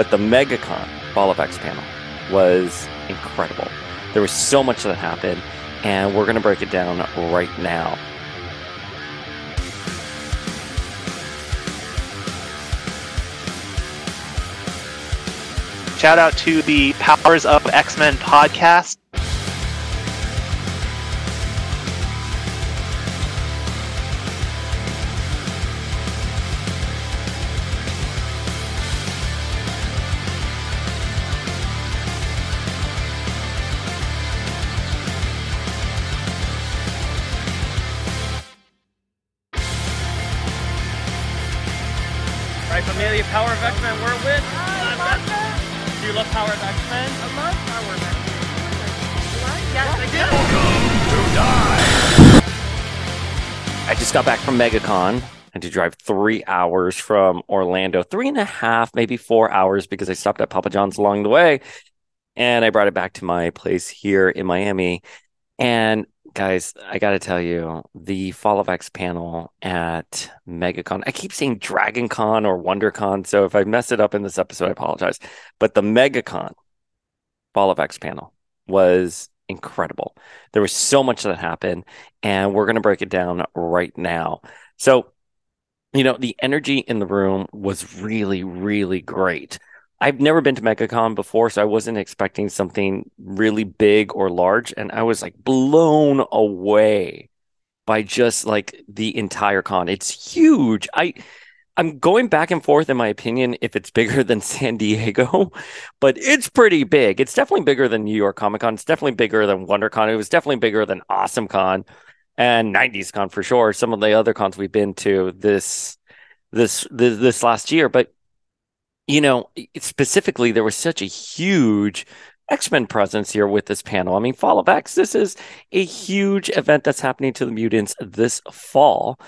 But the MegaCon Fall of X panel was incredible. There was so much that happened, and we're going to break it down right now. Shout out to the Powers of X Men podcast. Right, familiar Power of X-Men we're with. Do you love Power of X-Men? I love Power of X-Men. Yes, I do. Welcome to Die! I just got back from MegaCon. I had to drive three hours from Orlando, three and a half, maybe four hours, because I stopped at Papa John's along the way. And I brought it back to my place here in Miami. And guys, I got to tell you, the Fall of X panel at MegaCon, I keep saying DragonCon or WonderCon. So if I mess it up in this episode, I apologize. But the MegaCon Fall of X panel was incredible. There was so much that happened, and we're going to break it down right now. So, you know, the energy in the room was really, really great. I've never been to MegaCon before, so I wasn't expecting something really big or large. And I was like blown away by just like the entire con. It's huge. I I'm going back and forth in my opinion if it's bigger than San Diego, but it's pretty big. It's definitely bigger than New York Comic Con. It's definitely bigger than WonderCon. It was definitely bigger than Awesome Con and 90s Con for sure. Some of the other cons we've been to this this this, this last year, but you know, specifically, there was such a huge X Men presence here with this panel. I mean, Fall of X, this is a huge event that's happening to the mutants this fall.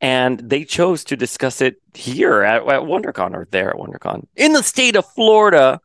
And they chose to discuss it here at, at WonderCon or there at WonderCon in the state of Florida.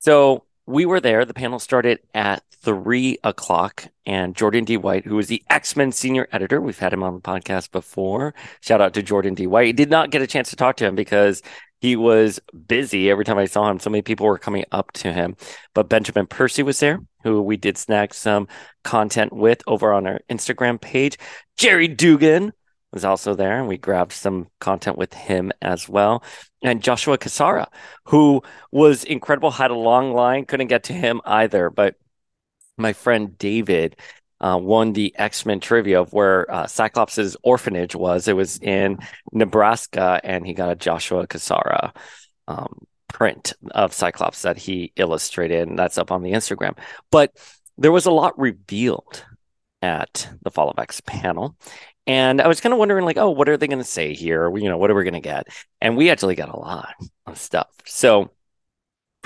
So we were there. The panel started at three o'clock, and Jordan D. White, who is the X Men senior editor, we've had him on the podcast before. Shout out to Jordan D. White. Did not get a chance to talk to him because he was busy every time I saw him. So many people were coming up to him. But Benjamin Percy was there, who we did snag some content with over on our Instagram page. Gerry Duggan was also there, and we grabbed some content with him as well. And Joshua Cassara, who was incredible, had a long line, couldn't get to him either. But my friend David uh, won the X Men trivia of where uh, Cyclops' orphanage was. It was in Nebraska, and he got a Joshua Cassara um, print of Cyclops that he illustrated, and that's up on the Instagram. But there was a lot revealed at the Fall of X panel. And I was kind of wondering, like, oh, what are they going to say here? You know, what are we going to get? And we actually got a lot of stuff. So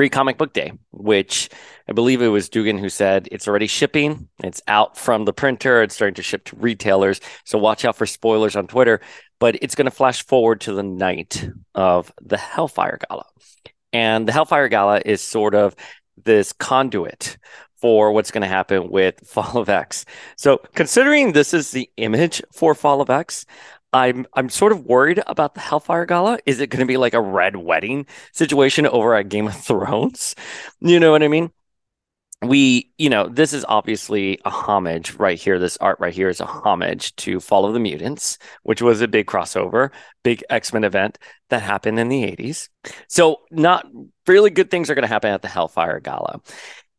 Free Comic Book Day, which I believe it was Duggan who said it's already shipping. It's out from the printer. It's starting to ship to retailers. So watch out for spoilers on Twitter. But it's going to flash forward to the night of the Hellfire Gala. And the Hellfire Gala is sort of this conduit for what's going to happen with Fall of X. So considering this is the image for Fall of X, I'm I'm sort of worried about the Hellfire Gala. Is it going to be like a red wedding situation over at Game of Thrones? You know what I mean? We, you know, this is obviously a homage right here. This art right here is a homage to Fall of the Mutants, which was a big crossover, big X Men event that happened in the 80s. So, not really good things are going to happen at the Hellfire Gala.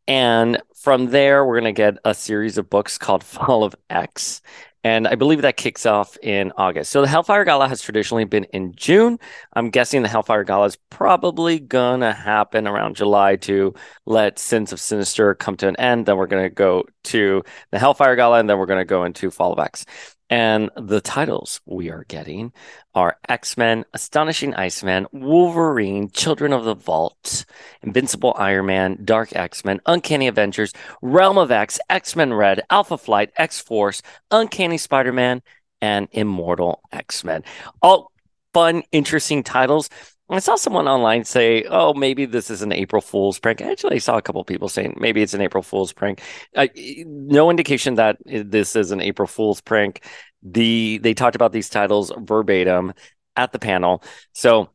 And from there, we're going to get a series of books called Fall of X. And I believe that kicks off in August. So the Hellfire Gala has traditionally been in June. I'm guessing the Hellfire Gala is probably going to happen around July to let Sins of Sinister come to an end. Then we're going to go to the Hellfire Gala and then we're going to go into Fall of X. And the titles we are getting are X Men, Astonishing Iceman, Wolverine, Children of the Vault, Invincible Iron Man, Dark X Men, Uncanny Avengers, Realm of X, X Men Red, Alpha Flight, X Force, Uncanny Spider Man, and Immortal X Men. All fun, interesting titles. I saw someone online say, "Oh, maybe this is an April Fool's prank." Actually, I saw a couple people saying maybe it's an April Fool's prank. I, no indication that this is an April Fool's prank. The they talked about these titles verbatim at the panel, so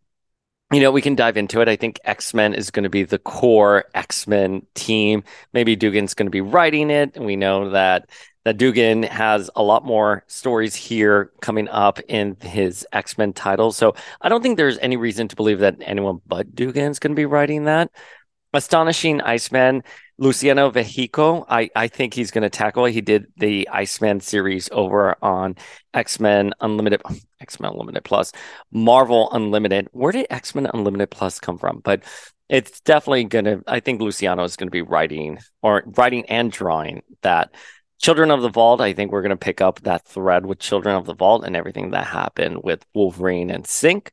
you know, we can dive into it. I think X Men is going to be the core X Men team. Maybe Duggan's going to be writing it. And we know that that Duggan has a lot more stories here coming up in his X Men title. So I don't think there's any reason to believe that anyone but Duggan's going to be writing that. Astonishing Iceman, Luciano Vecchio, I, I think he's going to tackle it. He did the Iceman series over on X Men Unlimited, X Men Unlimited Plus, Marvel Unlimited. Where did X Men Unlimited Plus come from? But it's definitely going to, I think Luciano is going to be writing or writing and drawing that. Children of the Vault, I think we're going to pick up that thread with Children of the Vault and everything that happened with Wolverine and Synch.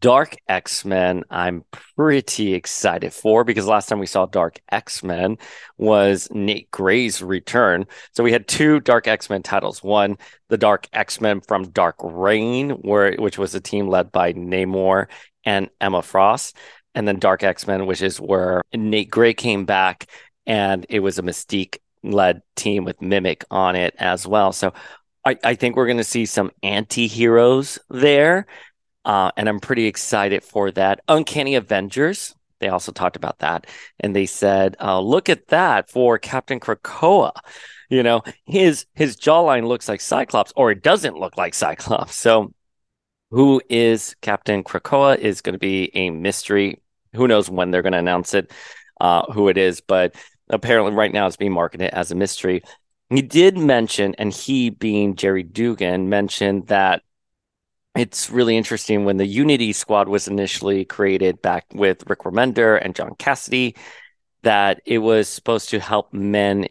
Dark X Men, I'm pretty excited for because last time we saw Dark X Men was Nate Gray's return. So we had two Dark X Men titles. One, the Dark X Men from Dark Reign, where which was a team led by Namor and Emma Frost, and then Dark X Men, which is where Nate Gray came back, and it was a Mystique led team with Mimic on it as well. So I, I think we're going to see some anti heroes there uh, and I'm pretty excited for that. Uncanny Avengers, they also talked about that. And they said, uh, look at that for Captain Krakoa. You know, his his jawline looks like Cyclops, or it doesn't look like Cyclops. So who is Captain Krakoa is going to be a mystery. Who knows when they're going to announce it, uh, who it is, but apparently right now it's being marketed as a mystery. He did mention, and he being Gerry Duggan mentioned that it's really interesting when the Unity Squad was initially created back with Rick Remender and John Cassaday, that it was supposed to help men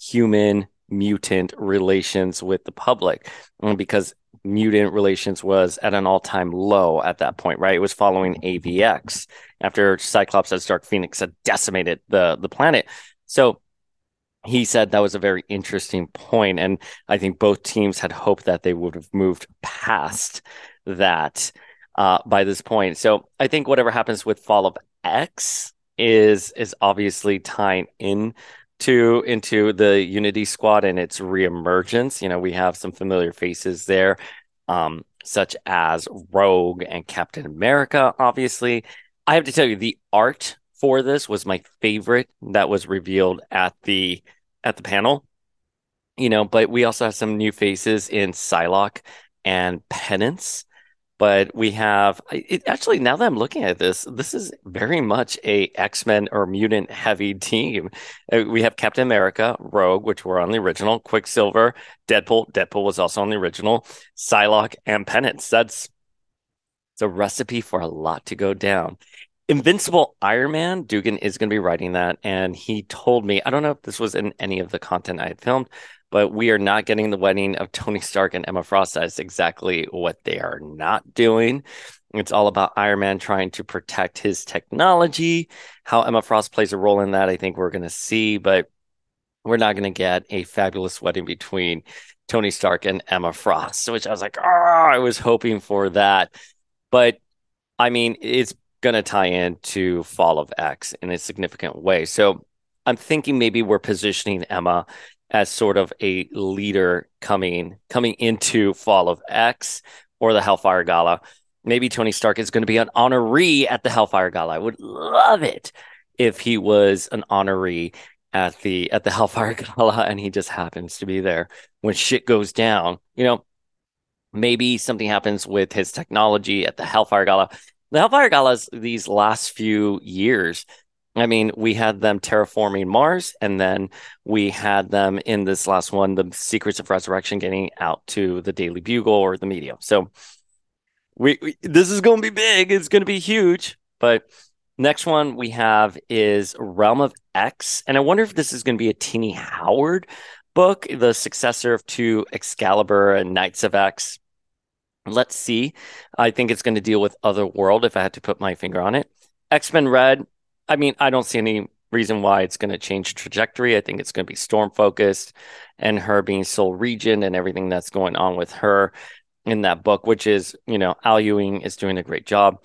human mutant relations with the public. Because mutant relations was at an all-time low at that point right? It was following avx after cyclops as dark phoenix had decimated the the planet so he said that was a very interesting point and i think both teams had hoped that they would have moved past that uh, by this point. So I think whatever happens with Fall of X is is obviously tying in to into the Unity Squad and its reemergence. You know, we have some familiar faces there, um, such as Rogue and Captain America. Obviously, I have to tell you, the art for this was my favorite that was revealed at the at the panel. You know, but we also have some new faces in Psylocke and Penance but we have it, actually now that i'm looking at this this is very much a x-men or mutant heavy team. Uh, we have captain america rogue which were on the original quicksilver deadpool deadpool was also on the original psylocke and penance. That's it's a recipe for a lot to go down Invincible Iron Man, Duggan is going to be writing that. And he told me, I don't know if this was in any of the content I had filmed, but we are not getting the wedding of Tony Stark and Emma Frost. That is exactly what they are not doing. It's all about Iron Man trying to protect his technology. How Emma Frost plays a role in that, I think we're going to see, but we're not going to get a fabulous wedding between Tony Stark and Emma Frost, which I was like, oh, I was hoping for that. But I mean, it's going to tie into Fall of X in a significant way. So I'm thinking maybe we're positioning Emma as sort of a leader coming coming into Fall of X or the Hellfire Gala. Maybe Tony Stark is going to be an honoree at the Hellfire Gala. I would love it if he was an honoree at the at the Hellfire Gala and he just happens to be there when shit goes down. You know, maybe something happens with his technology at the Hellfire Gala. The Hellfire Galas these last few years I mean, we had them terraforming Mars, and then we had them in this last one, the Secrets of Resurrection, getting out to the Daily Bugle or the media. So we, we this is going to be big. It's going to be huge. But next one we have is Realm of X, and I wonder if this is going to be a Tini Howard book, the successor to Excalibur and Knights of X. Let's see. I think it's going to deal with Otherworld if I had to put my finger on it. X Men Red, I mean, I don't see any reason why it's going to change trajectory. I think it's going to be storm focused and her being Soul Region and everything that's going on with her in that book, which is, you know, Al Ewing is doing a great job.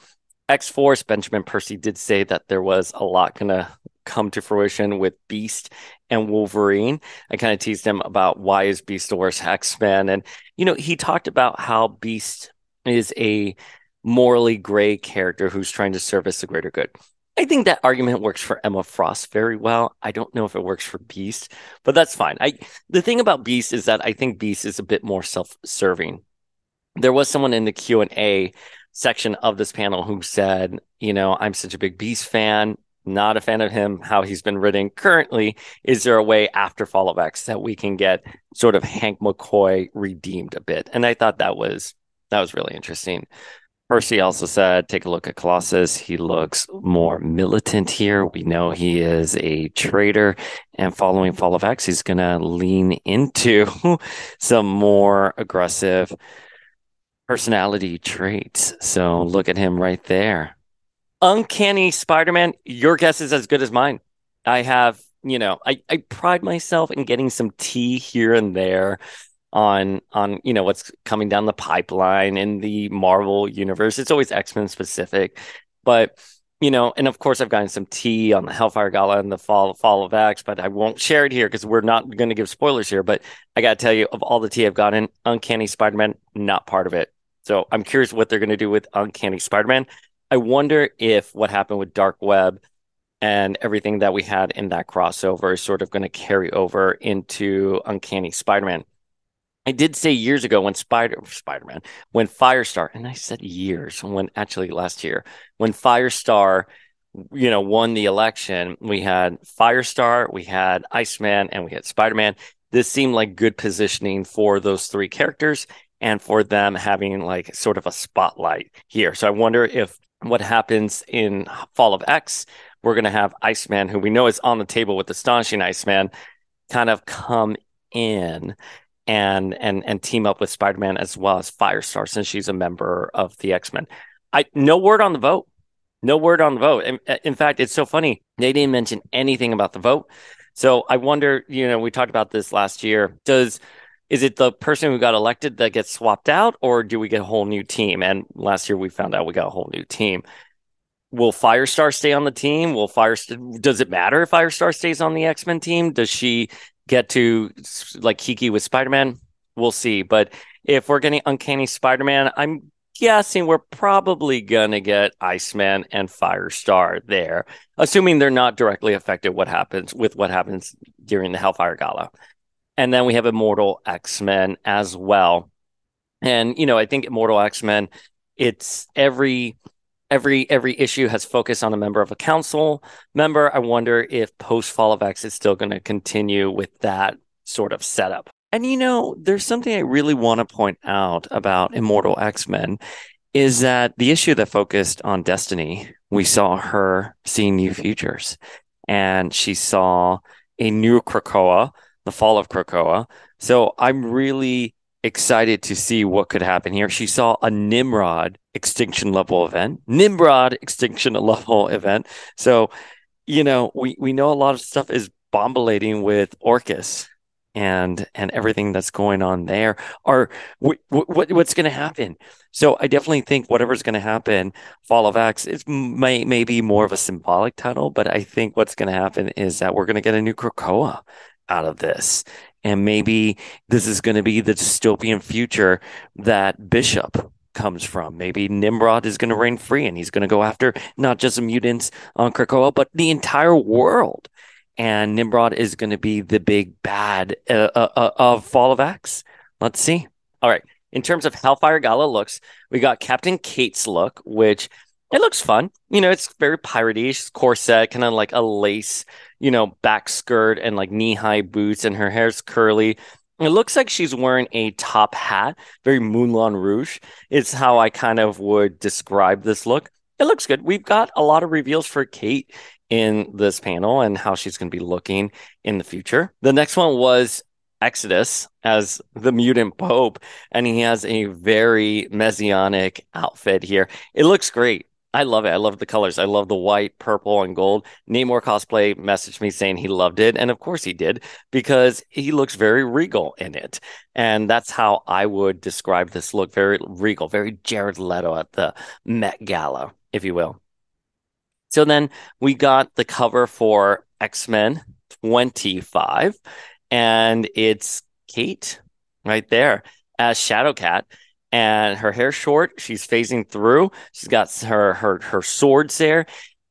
X Force, Benjamin Percy did say that there was a lot going to come to fruition with Beast and Wolverine. I kind of teased him about why is Beast the worst X Men, and you know he talked about how Beast is a morally gray character who's trying to service the greater good. I think that argument works for Emma Frost very well. I don't know if it works for Beast, but that's fine. I the thing about Beast is that I think Beast is a bit more self-serving. There was someone in the Q&A section of this panel who said, you know, I'm such a big Beast fan, not a fan of him, how he's been written currently. Is there a way after Fall of X that we can get sort of Hank McCoy redeemed a bit? And I thought that was that was really interesting. Percy also said, take a look at Colossus. He looks more militant here. We know he is a traitor. And following Fall of X, he's going to lean into some more aggressive personality traits. So look at him right there. Uncanny Spider Man, your guess is as good as mine. I have, you know, I, I pride myself in getting some tea here and there on on you know what's coming down the pipeline in the Marvel universe. It's always X Men specific, but you know, and of course I've gotten some tea on the Hellfire Gala and the Fall Fall of X, but I won't share it here because we're not going to give spoilers here. But I got to tell you, of all the tea I've gotten, Uncanny Spider Man not part of it. So I'm curious what they're going to do with Uncanny Spider Man. I wonder if what happened with Dark Web and everything that we had in that crossover is sort of going to carry over into Uncanny Spider Man I did say years ago when Spider Spider Man, when Firestar, and I said years when actually last year when Firestar, you know, won the election, we had Firestar, we had Iceman, and we had Spider Man. This seemed like good positioning for those three characters and for them having like sort of a spotlight here. So I wonder if what happens in Fall of X, we're going to have Iceman, who we know is on the table with Astonishing Iceman, kind of come in and and and team up with Spider-Man as well as Firestar since she's a member of the X-Men. I no word on the vote. No word on the vote. In, in fact, it's so funny. They didn't mention anything about the vote. So I wonder, you know, we talked about this last year. Does is it the person who got elected that gets swapped out or do we get a whole new team? And last year we found out we got a whole new team. Will Firestar stay on the team? Will Firestar does it matter if Firestar stays on the X-Men team? Does she get to like Kiki with Spider Man, we'll see. But if we're getting Uncanny Spider Man, I'm guessing we're probably gonna get Iceman and Firestar there, assuming they're not directly affected what happens with what happens during the Hellfire Gala. And then we have Immortal X Men as well. And you know, I think Immortal X Men, it's every every every issue has focused on a member of a council member. I wonder if post Fall of X is still going to continue with that sort of setup. And you know, there's something I really want to point out about Immortal X Men is that the issue that focused on Destiny, we saw her seeing new futures, and she saw a new Krakoa, the fall of Krakoa. So I'm really excited to see what could happen here. She saw a Nimrod extinction level event, Nimrod extinction level event. So, you know, we, we know a lot of stuff is bombulating with Orchis and and everything that's going on there are what, what what's going to happen so i definitely think whatever's going to happen fall of x is may maybe more of a symbolic title but i think what's going to happen is that we're going to get a new krakoa out of this and maybe this is going to be the dystopian future that Bishop comes from. Maybe Nimrod is going to reign free and he's going to go after not just the mutants on Krakoa, but the entire world. And Nimrod is going to be the big bad uh, uh, uh, of Fall of X. Let's see. All right. In terms of Hellfire Gala looks, we got Captain Kate's look, which it looks fun. You know, it's very piratey, corset, kind of like a lace you know, back skirt and like knee high boots, and her hair's curly. It looks like she's wearing a top hat, very Moulin Rouge. It's how I kind of would describe this look. It looks good. We've got a lot of reveals for Kate in this panel and how she's going to be looking in the future. The next one was Exodus as the mutant pope, and he has a very messianic outfit here. It looks great. I love it. I love the colors. I love the white, purple, and gold. Namor cosplay messaged me saying he loved it, and of course he did because he looks very regal in it, and that's how I would describe this look: very regal, very Jared Leto at the Met Gala, if you will. So then we got the cover for X Men 25, and it's Kate right there as Shadowcat and her hair's short. She's phasing through. She's got her her her swords there.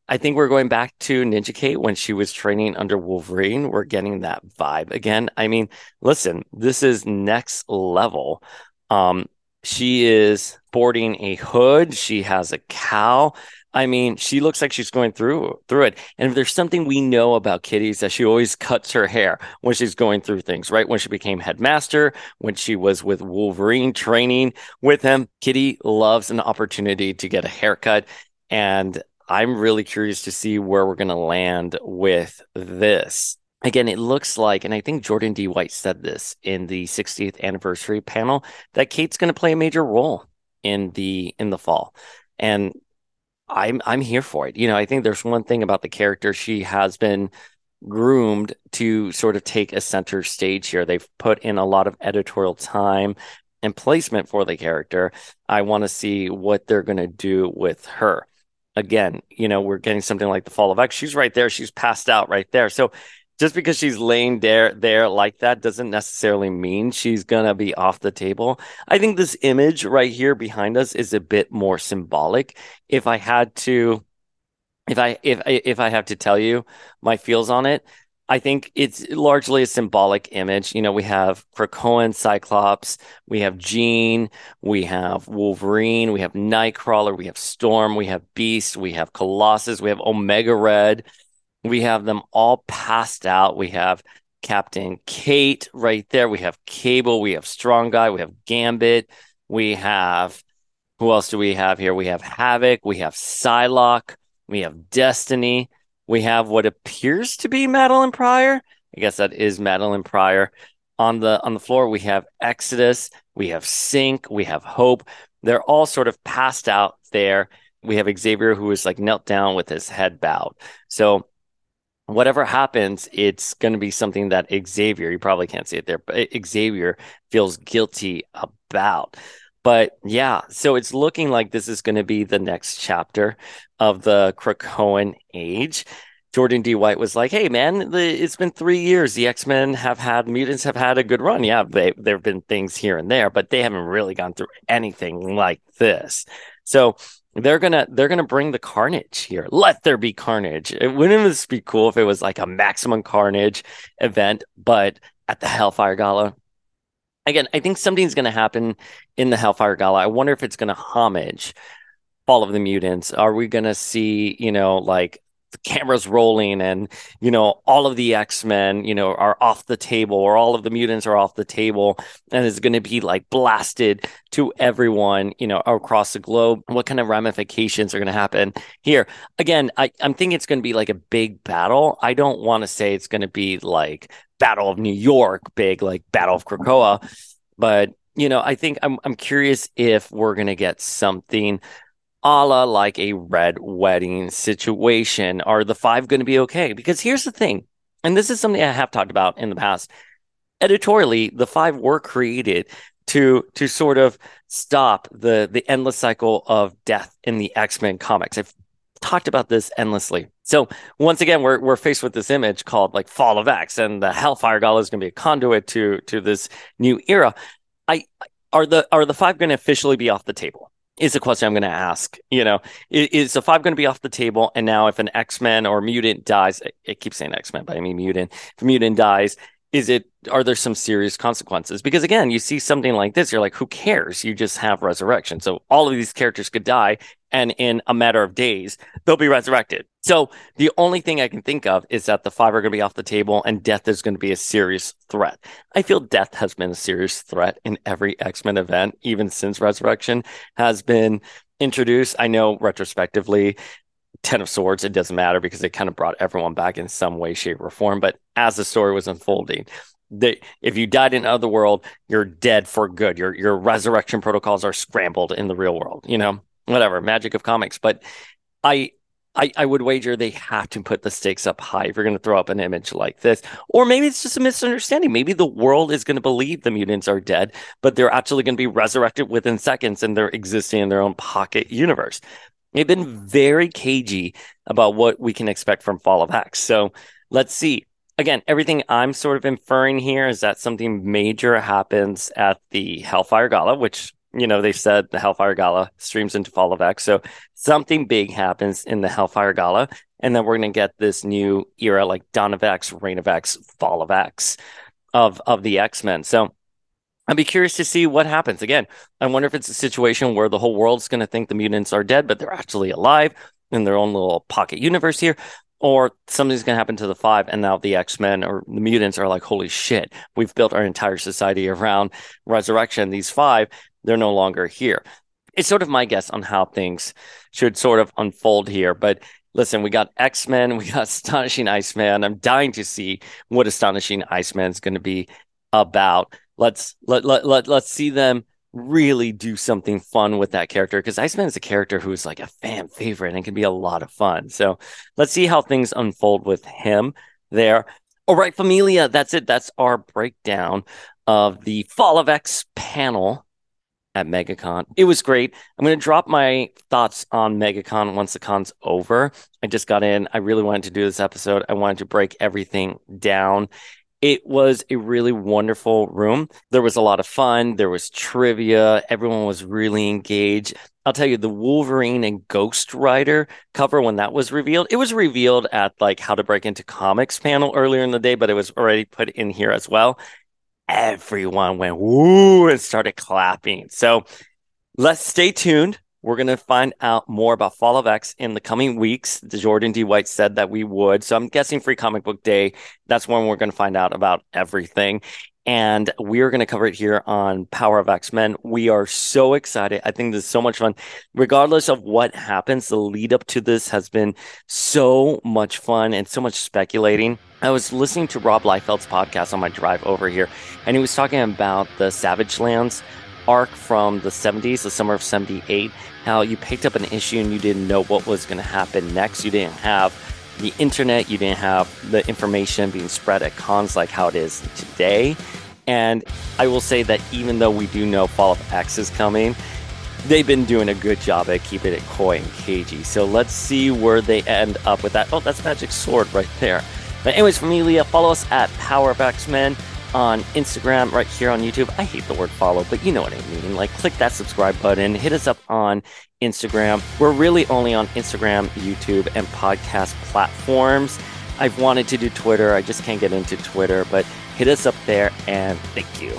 I think we're going back to Ninja Kate when she was training under Wolverine. We're getting that vibe again. I mean, listen, this is next level. Um, she is boarding a hood. She has a cow. I mean, she looks like she's going through through it. And if there's something we know about Kitty is that she always cuts her hair when she's going through things, right? When she became headmaster, when she was with Wolverine training with him, Kitty loves an opportunity to get a haircut. And I'm really curious to see where we're going to land with this. Again, it looks like, and I think Jordan D. White said this in the 60th anniversary panel, that Kate's going to play a major role in the in the fall, and I'm I'm here for it. You know, I think there's one thing about the character she has been groomed to sort of take a center stage here. They've put in a lot of editorial time and placement for the character. I want to see what they're going to do with her again, you know, we're getting something like the fall of X. She's right there. She's passed out right there. So just because she's laying there there like that doesn't necessarily mean she's gonna be off the table. I think this image right here behind us is a bit more symbolic. If I had to if I if if I have to tell you my feels on it, I think it's largely a symbolic image. You know, we have Krakoan Cyclops, we have Jean, we have Wolverine, we have Nightcrawler, we have Storm, we have Beast, we have Colossus, we have Omega Red. We have them all passed out. We have Captain Kate right there. We have Cable. We have Strong Guy. We have Gambit. We have who else do we have here? We have Havoc. We have Psylocke. We have Destiny. We have what appears to be Madelyne Pryor. I guess that is Madelyne Pryor. On the on the floor, we have Exodus, we have Synch, we have Hope. They're all sort of passed out there. We have Xavier who is like knelt down with his head bowed. So whatever happens, it's going to be something that Xavier, you probably can't see it there, but Xavier feels guilty about. But yeah, so it's looking like this is going to be the next chapter of the Krakoan age. Jordan D. White was like, "Hey, man, the, it's been three years. The X Men have had mutants have had a good run. Yeah, they, there have been things here and there, but they haven't really gone through anything like this. So they're gonna they're gonna bring the carnage here. Let there be carnage. It wouldn't this be cool if it was like a maximum carnage event, but at the Hellfire Gala, again, I think something's to happen in the Hellfire Gala. I wonder if it's to homage Fall of the Mutants. Are we to see, you know, like cameras rolling and, you know, all of the X Men, you know, are off the table or all of the mutants are off the table and it's going to be like blasted to everyone, you know, across the globe? What kind of ramifications are going to happen here? Again, I, I'm thinking it's going to be like a big battle. I don't want to say it's going to be like Battle of New York, big like Battle of Krakoa. But you know, I think I'm I'm curious if we're gonna get something a la like a red wedding situation. Are the five gonna be okay? Because here's the thing, and this is something I have talked about in the past. Editorially, the five were created to to sort of stop the the endless cycle of death in the X-Men comics. I've talked about this endlessly. So once again, we're we're faced with this image called like Fall of X, and the Hellfire Gala is going to be a conduit to to this new era. I are the are the five going to officially be off the table? Is a question I'm going to ask. You know, is, is the five going to be off the table? And now, if an X Men or mutant dies, it keeps saying X Men, but I mean mutant. If mutant dies, is it are there some serious consequences? Because again you see something like this you're like who cares? You just have resurrection. So all of these characters could die and in a matter of days they'll be resurrected. So the only thing i can think of is that the five are going to be off the table and death is going to be a serious threat. I feel death has been a serious threat in every x-men event even since resurrection has been introduced. I know retrospectively Ten of Swords, it doesn't matter because it kind of brought everyone back in some way, shape, or form. But as the story was unfolding, they, if you died in other world, you're dead for good. Your your resurrection protocols are scrambled in the real world. You know, whatever magic of comics. But I I, I would wager they have to put the stakes up high if you're going to throw up an image like this. Or maybe it's just a misunderstanding. Maybe the world is going to believe the mutants are dead, but they're actually going to be resurrected within seconds and they're existing in their own pocket universe. They've been very cagey about what we can expect from Fall of X. So let's see. Again, everything I'm sort of inferring here is that something major happens at the Hellfire Gala, which you know, they said the Hellfire Gala streams into Fall of X. So something big happens in the Hellfire Gala. And then we're going to get this new era like Dawn of X, Reign of X, Fall of X of, of the X Men. So I'd be curious to see what happens. Again, I wonder if it's a situation where the whole world's going to think the mutants are dead, but they're actually alive in their own little pocket universe here. Or something's going to happen to the five, and now the X Men or the mutants are like, holy shit, we've built our entire society around resurrection. These five, they're no longer here. It's sort of my guess on how things should sort of unfold here. But listen, we got X Men, we got Astonishing Iceman. I'm dying to see what Astonishing Iceman is going to be about. Let's let let let let's see them really do something fun with that character because Iceman is a character who's like a fan favorite and can be a lot of fun. So let's see how things unfold with him there. All right, familia, that's it. That's our breakdown of the Fall of X panel at MegaCon. It was great. I'm going to drop my thoughts on MegaCon once the con's over. I just got in. I really wanted to do this episode. I wanted to break everything down. It was a really wonderful room. There was a lot of fun. There was trivia. Everyone was really engaged. I'll tell you, the Wolverine and Ghost Rider cover, when that was revealed, it was revealed at like how to break into comics panel earlier in the day, but it was already put in here as well. Everyone went woo and started clapping. So let's stay tuned. We're going to find out more about Fall of X in the coming weeks. The Jordan D. White said that we would. So I'm guessing Free Comic Book Day, that's when we're going to find out about everything. And we're going to cover it here on Power of X Men. We are so excited. I think this is so much fun. Regardless of what happens, the lead up to this has been so much fun and so much speculating. I was listening to Rob Liefeld's podcast on my drive over here, and he was talking about the Savage Lands arc from the 70s, the summer of 78, how you picked up an issue and you didn't know what was going to happen next. You didn't have the internet, you didn't have the information being spread at cons like how it is today. And I will say that even though we do know Fall of X is coming, they've been doing a good job at keeping it coy and cagey. So let's see where they end up with that. Oh, that's Magic Sword right there. But anyways, Familia, follow us at Power of X-Men on Instagram, right here on YouTube. I hate the word follow, but you know what I mean. Like, click that subscribe button, hit us up on Instagram. We're really only on Instagram, YouTube, and podcast platforms. I've wanted to do Twitter, I just can't get into Twitter, but hit us up there and thank you.